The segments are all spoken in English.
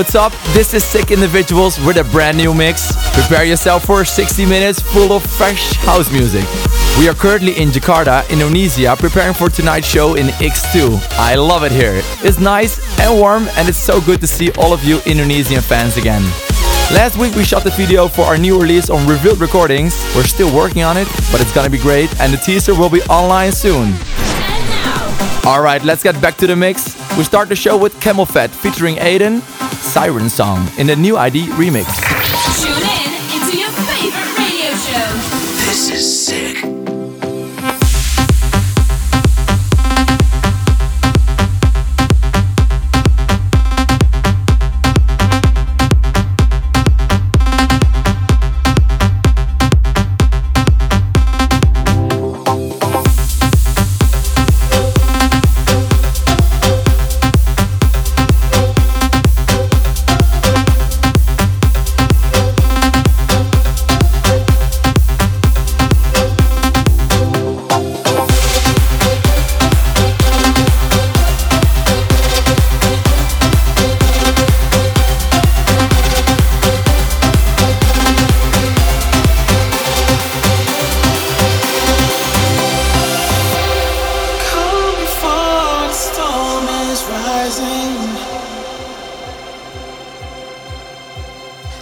what's up? This is Sick Individuals with a brand new mix. Prepare yourself for 60 minutes full of fresh house music. We are currently in Jakarta, Indonesia, preparing for tonight's show in X2. I love it here. It's nice and warm, and it's so good to see all of you Indonesian fans again. Last week we shot the video for our new release on Revealed Recordings. We're still working on it, but it's gonna be great, and the teaser will be online soon. Alright, let's get back to the mix. We start the show with CamelPhat featuring Aiden, Siren Song, in the new ID remix.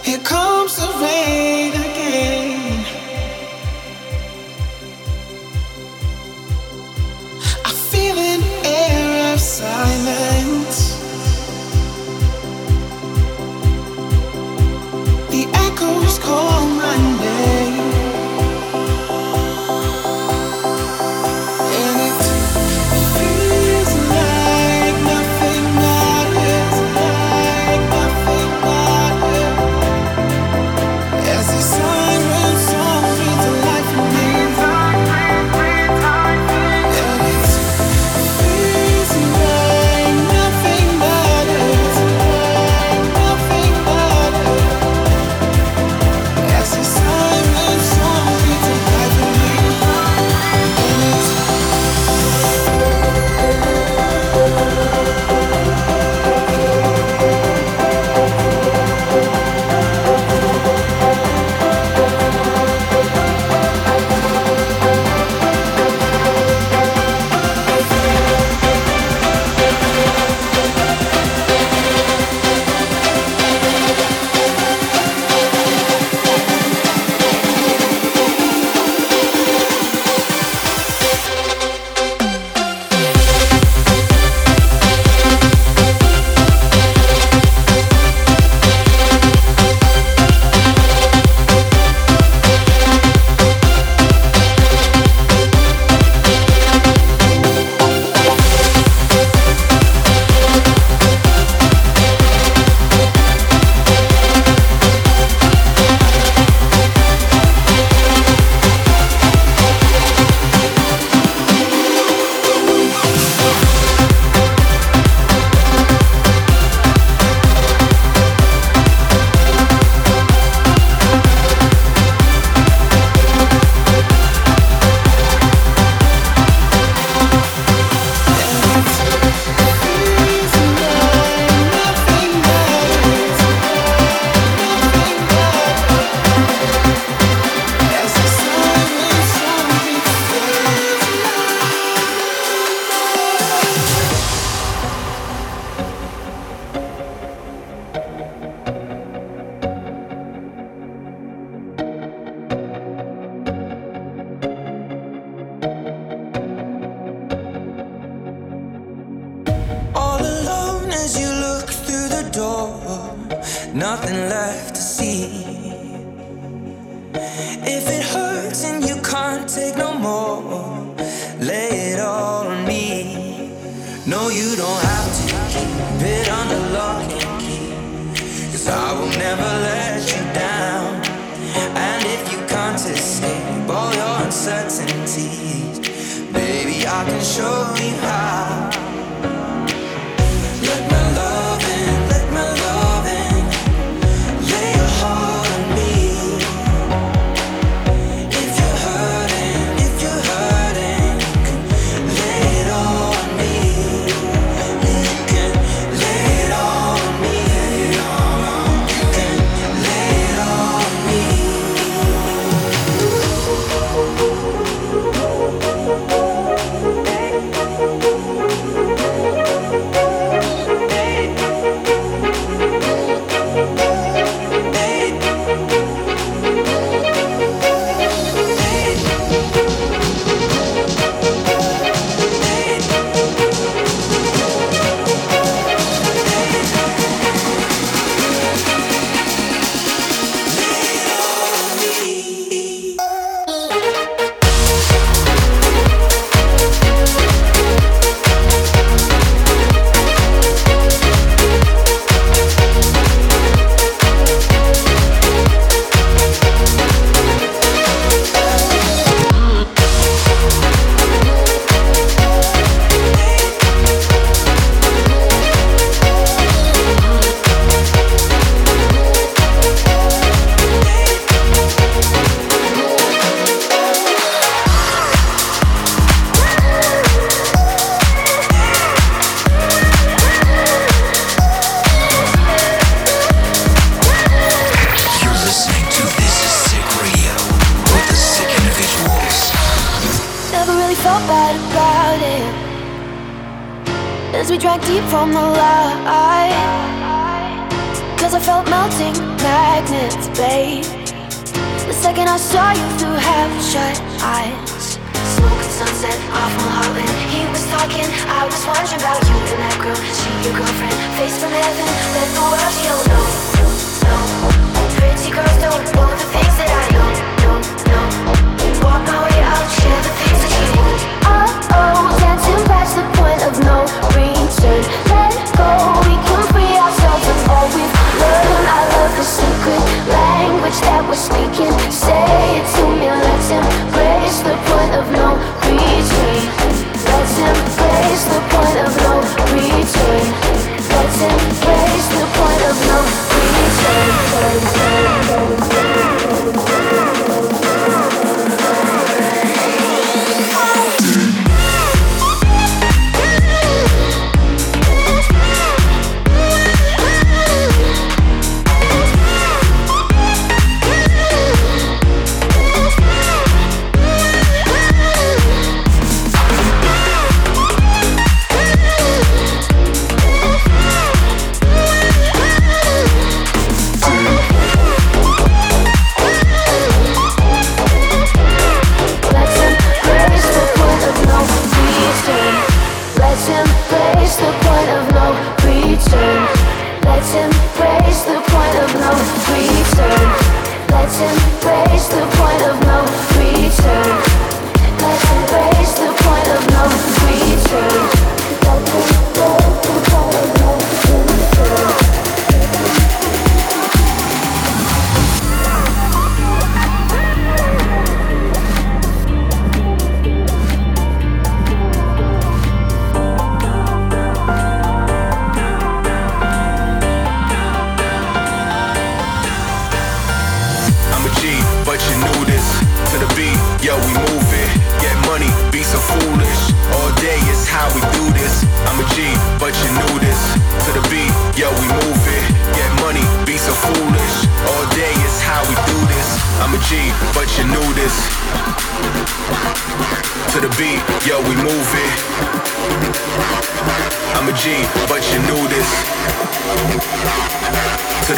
Here comes the rain.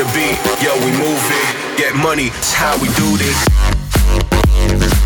the beat, yo, we move it. Get money, it's how we do this.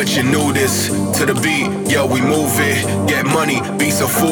but you knew this. To the beat, yo, we move it. Get money, be so full.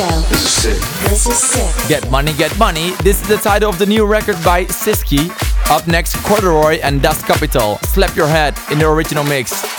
Show. This is sick. This is sick. Get Money, Get Money. This is the title of the new record by Siski. Up next, Corduroy and Dust Capital. Slap Your Head in the original mix.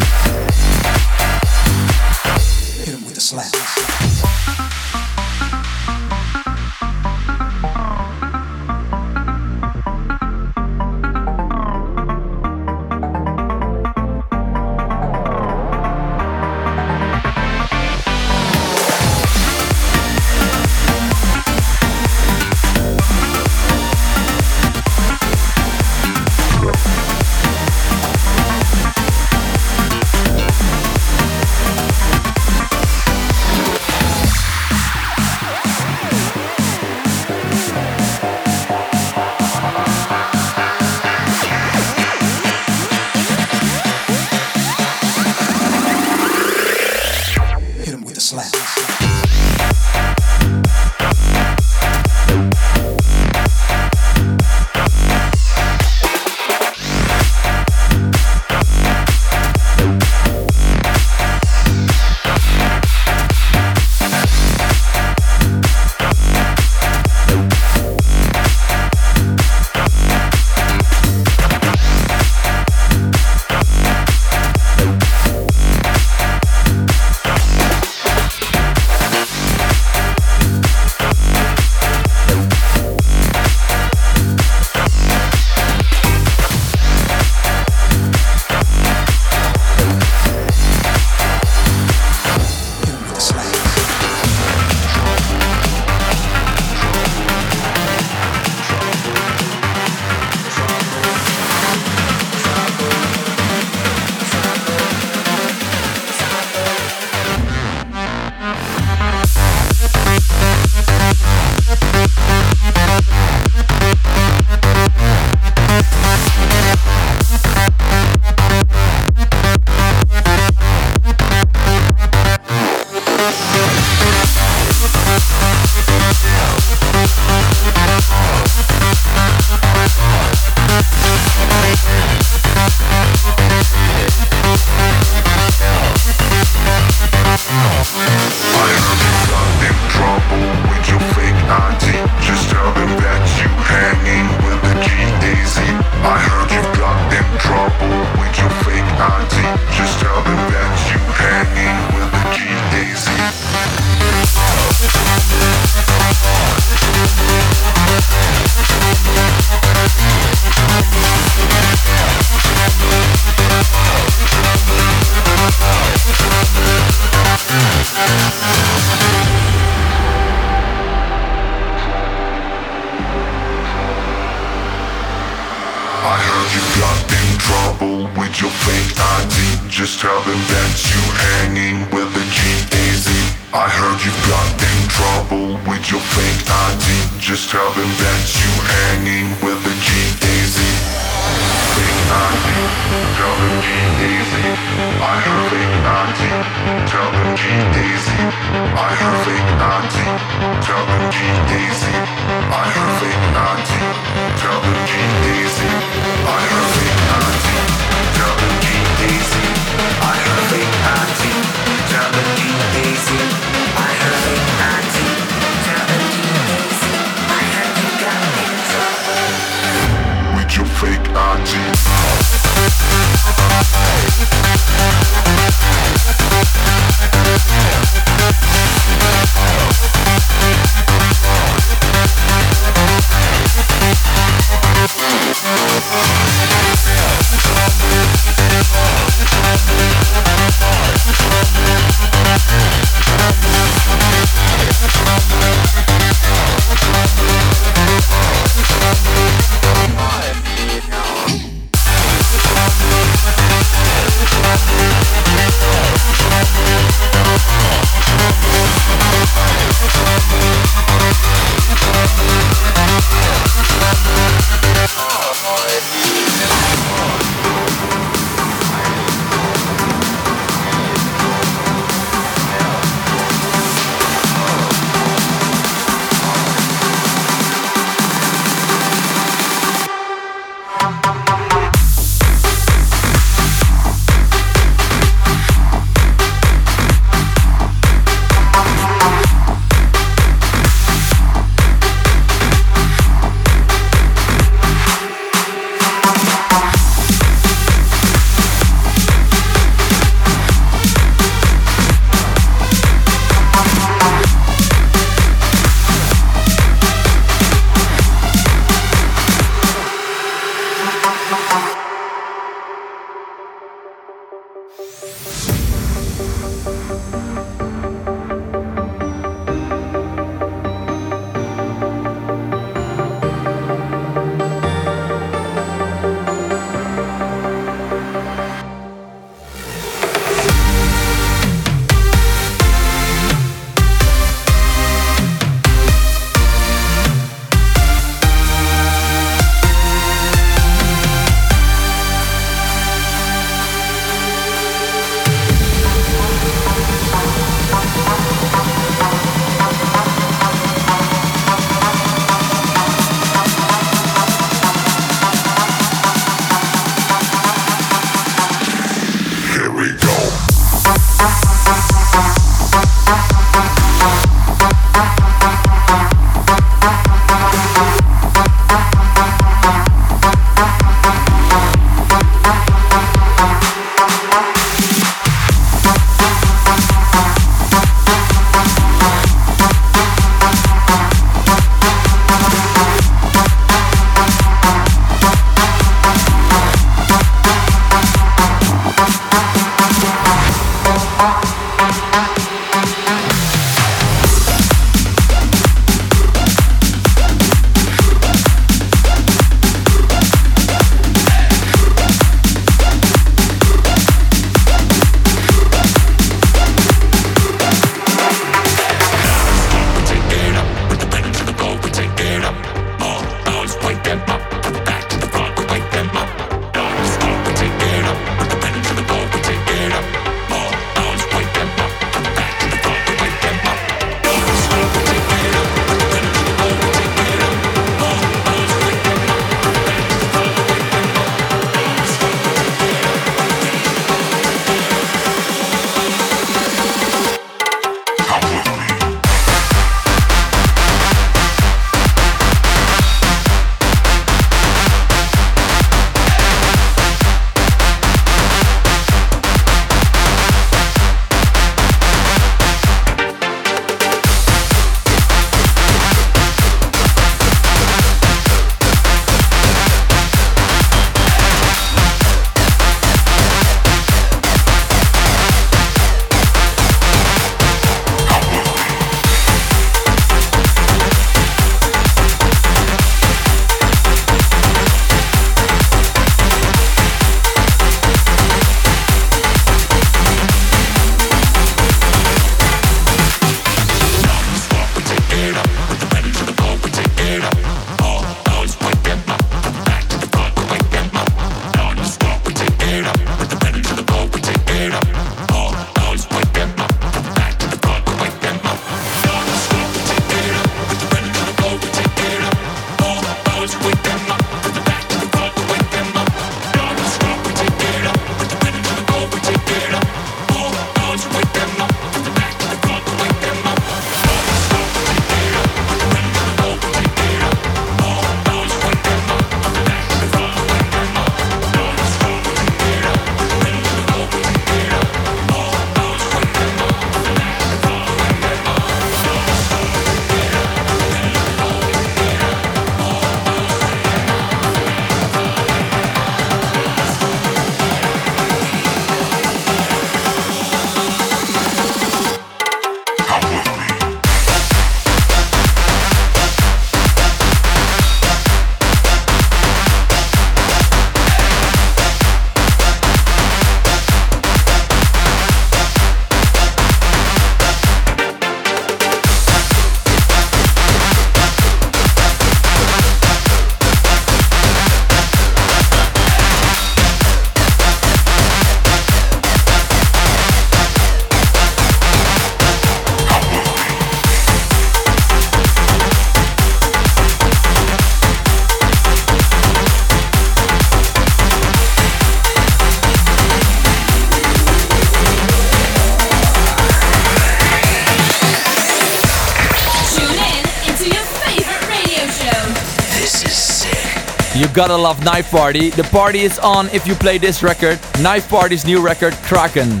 Gotta love Knife Party. The party is on if you play this record, Knife Party's new record, Kraken.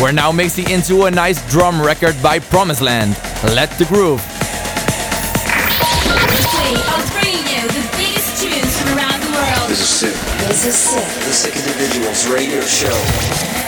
We're now mixing into a nice drum record by Promised Land. Let the groove. This week, I was bringing you the biggest tunes from around the world. This is Sick. This is Sick. The Sick Individuals Radio Show.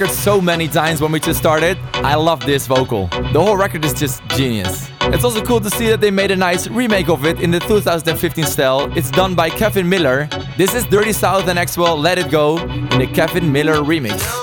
Record so many times when we just started. I love this vocal. The whole record is just genius. It's also cool to see that they made a nice remake of it in the 2015 style. It's done by Kevin Miller. This is Dirty South and Axwell Let It Go in the Kevin Miller remix.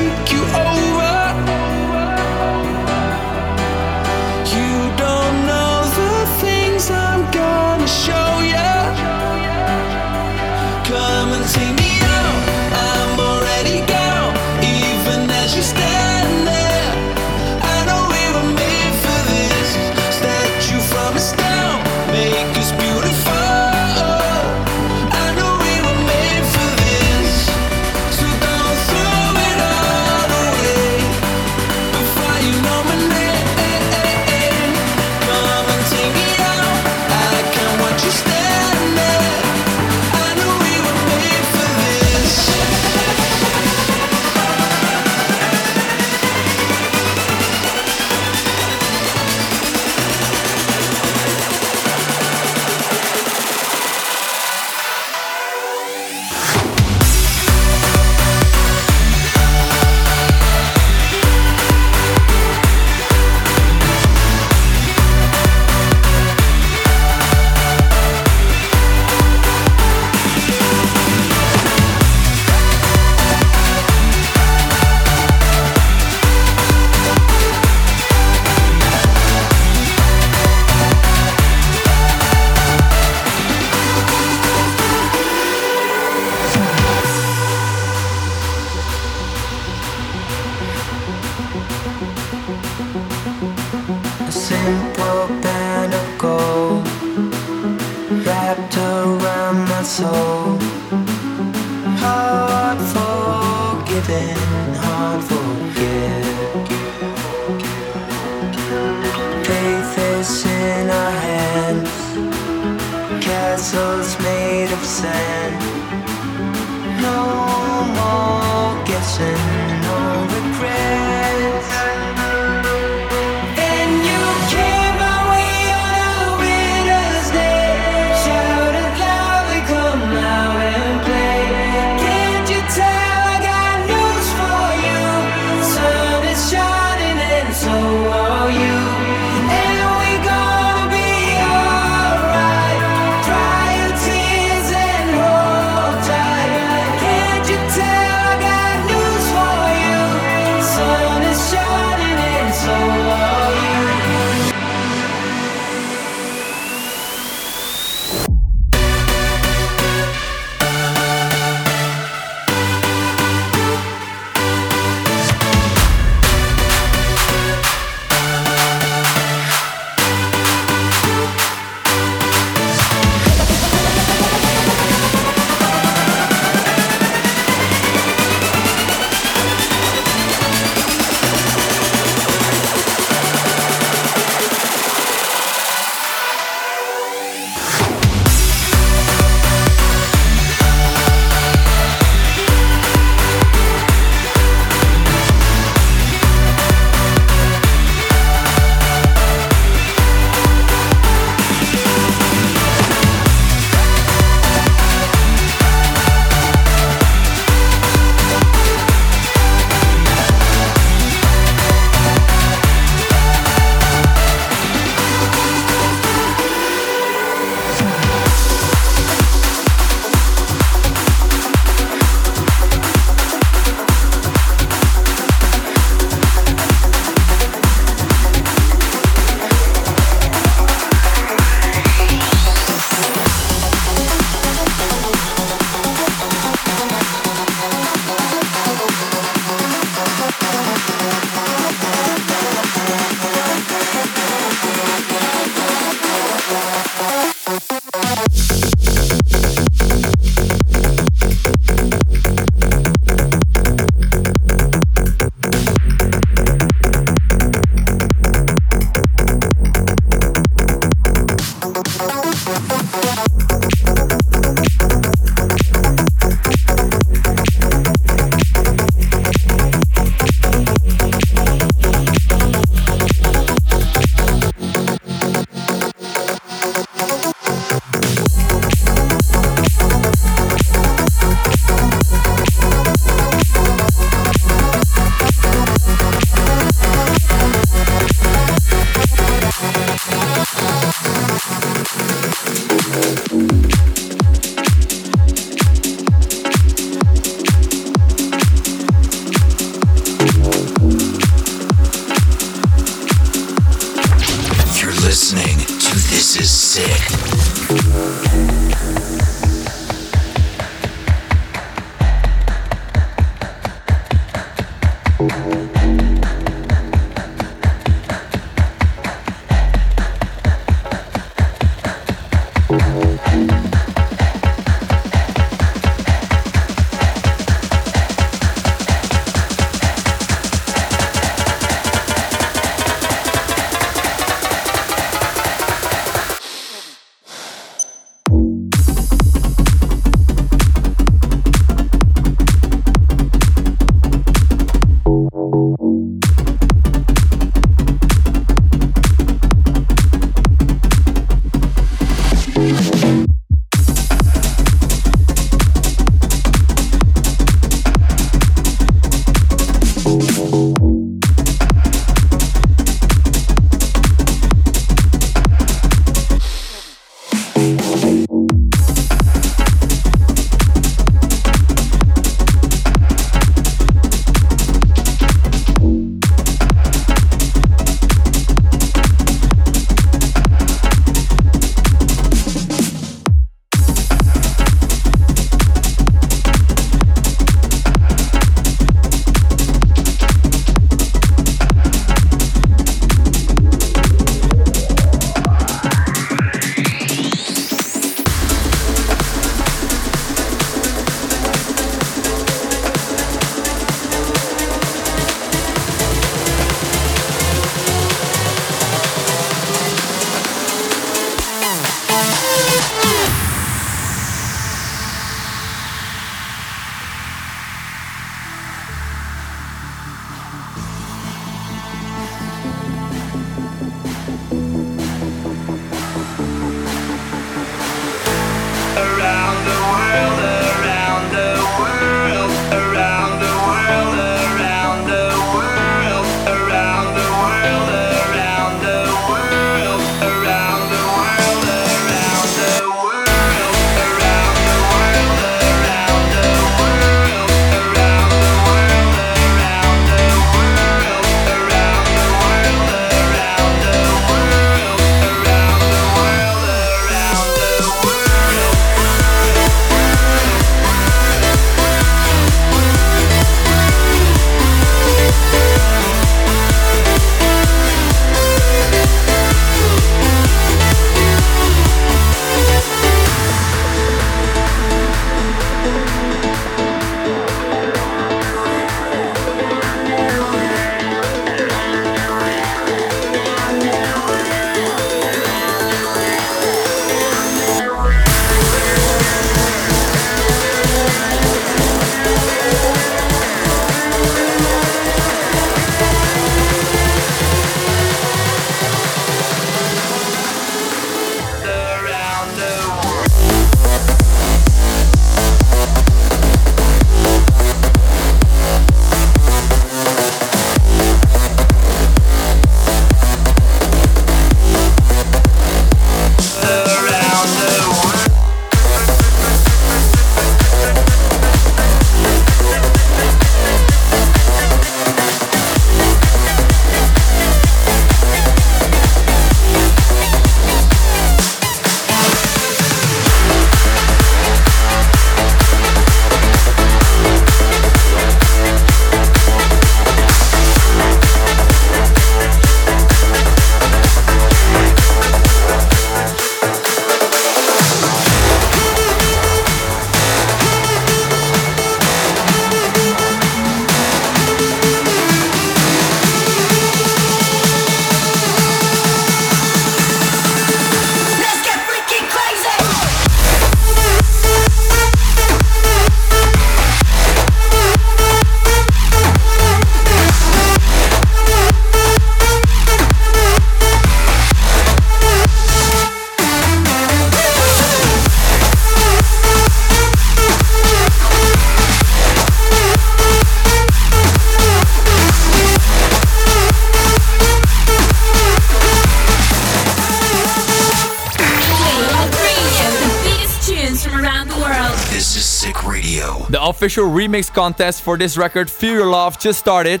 Official remix contest for this record, Feel Your Love, just started.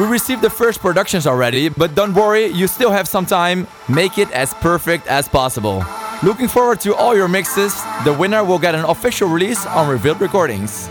We received the first productions already, but don't worry, you still have some time. Make it as perfect as possible. Looking forward to all your mixes. The winner will get an official release on Revealed Recordings.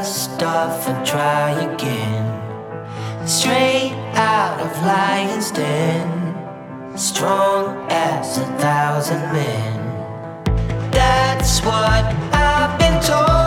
Off and try again. Straight out of lion's den. Strong as a thousand men. That's what I've been told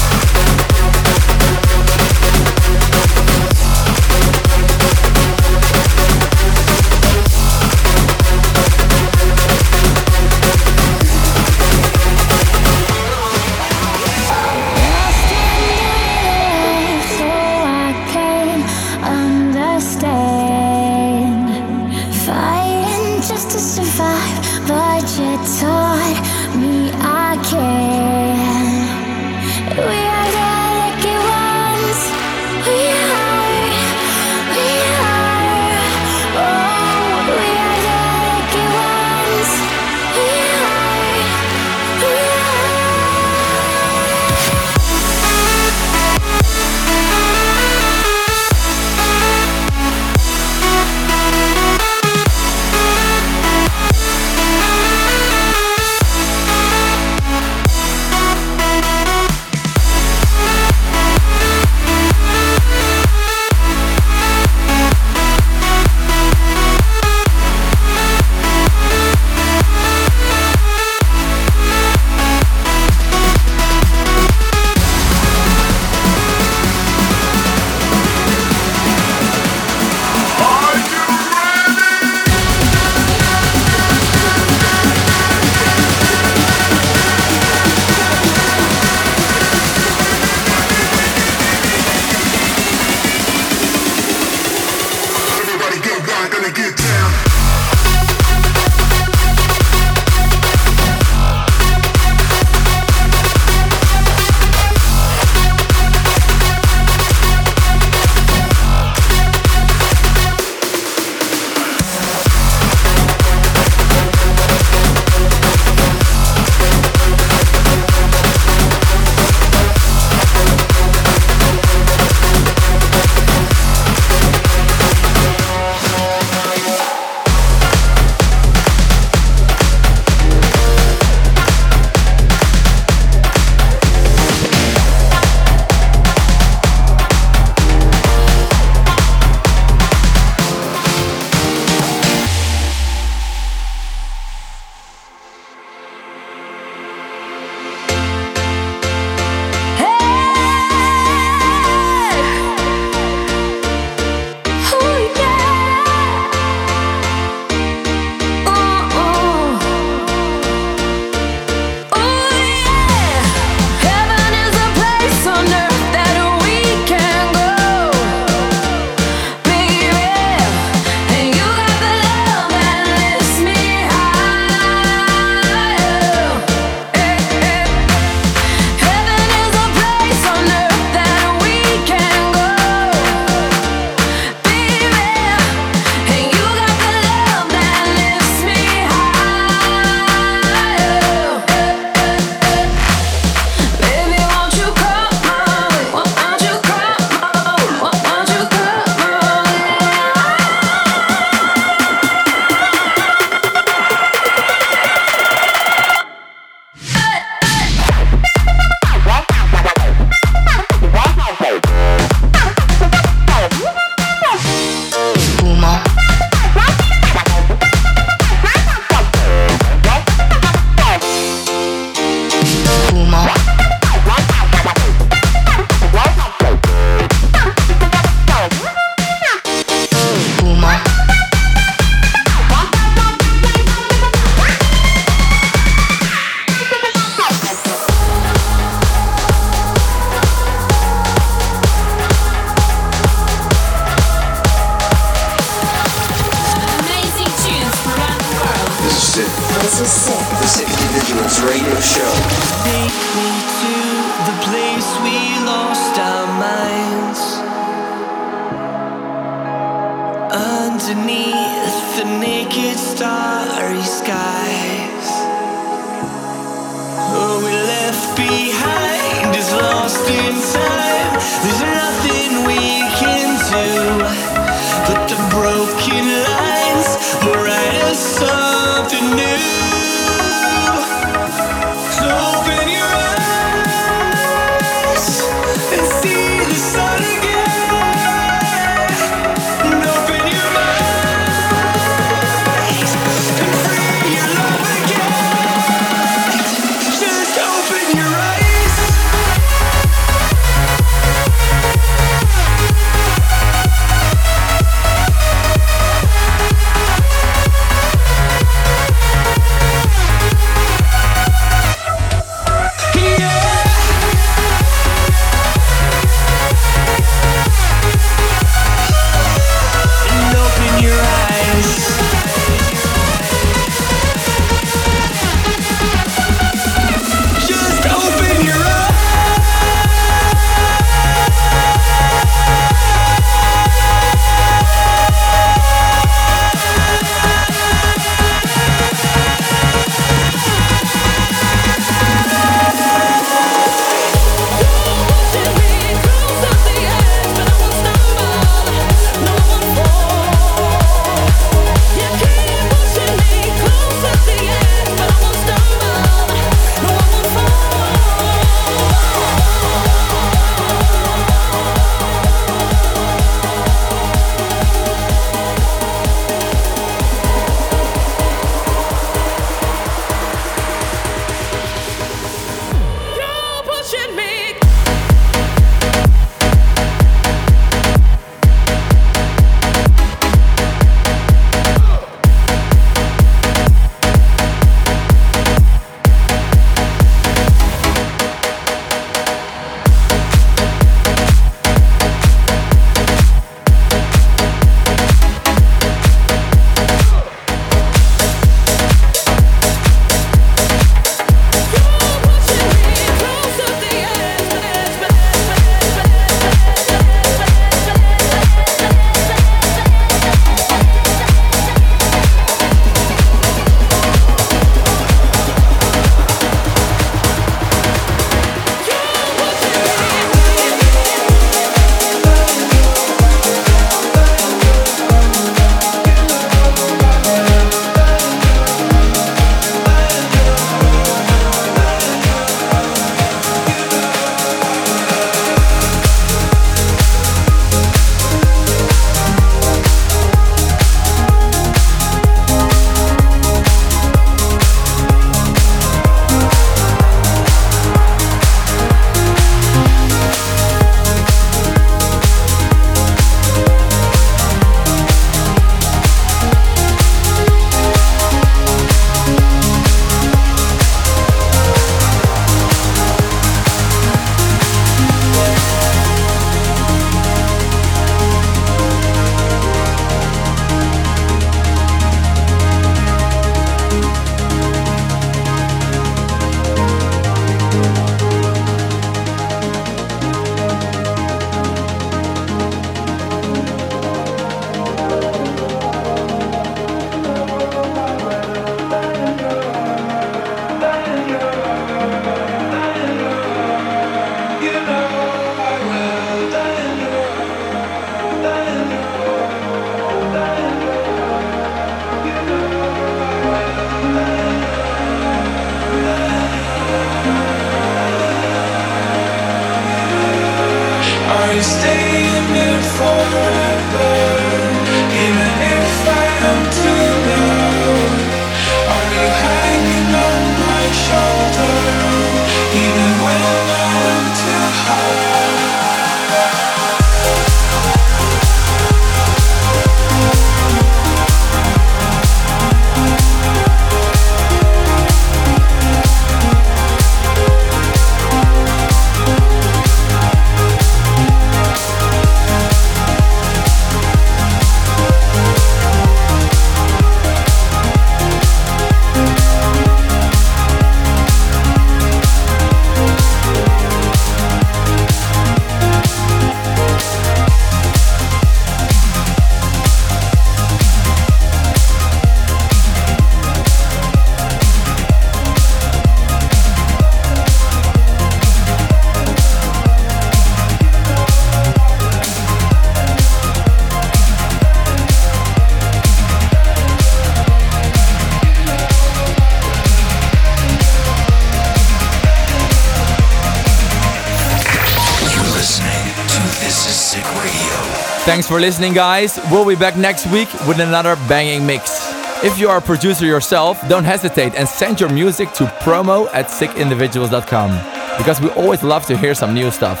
Thanks for listening, guys. We'll be back next week with another banging mix. If you are a producer yourself, don't hesitate and send your music to promo at sickindividuals.com because we always love to hear some new stuff.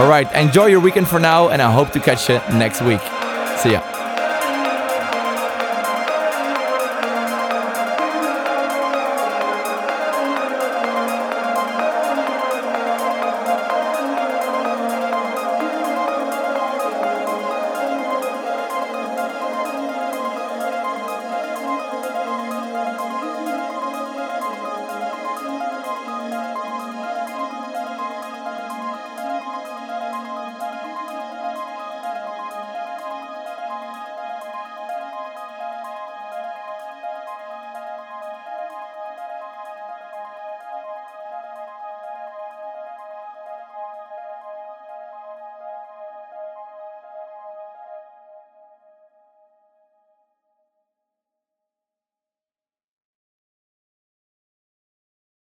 Alright, enjoy your weekend for now, and I hope to catch you next week. See ya.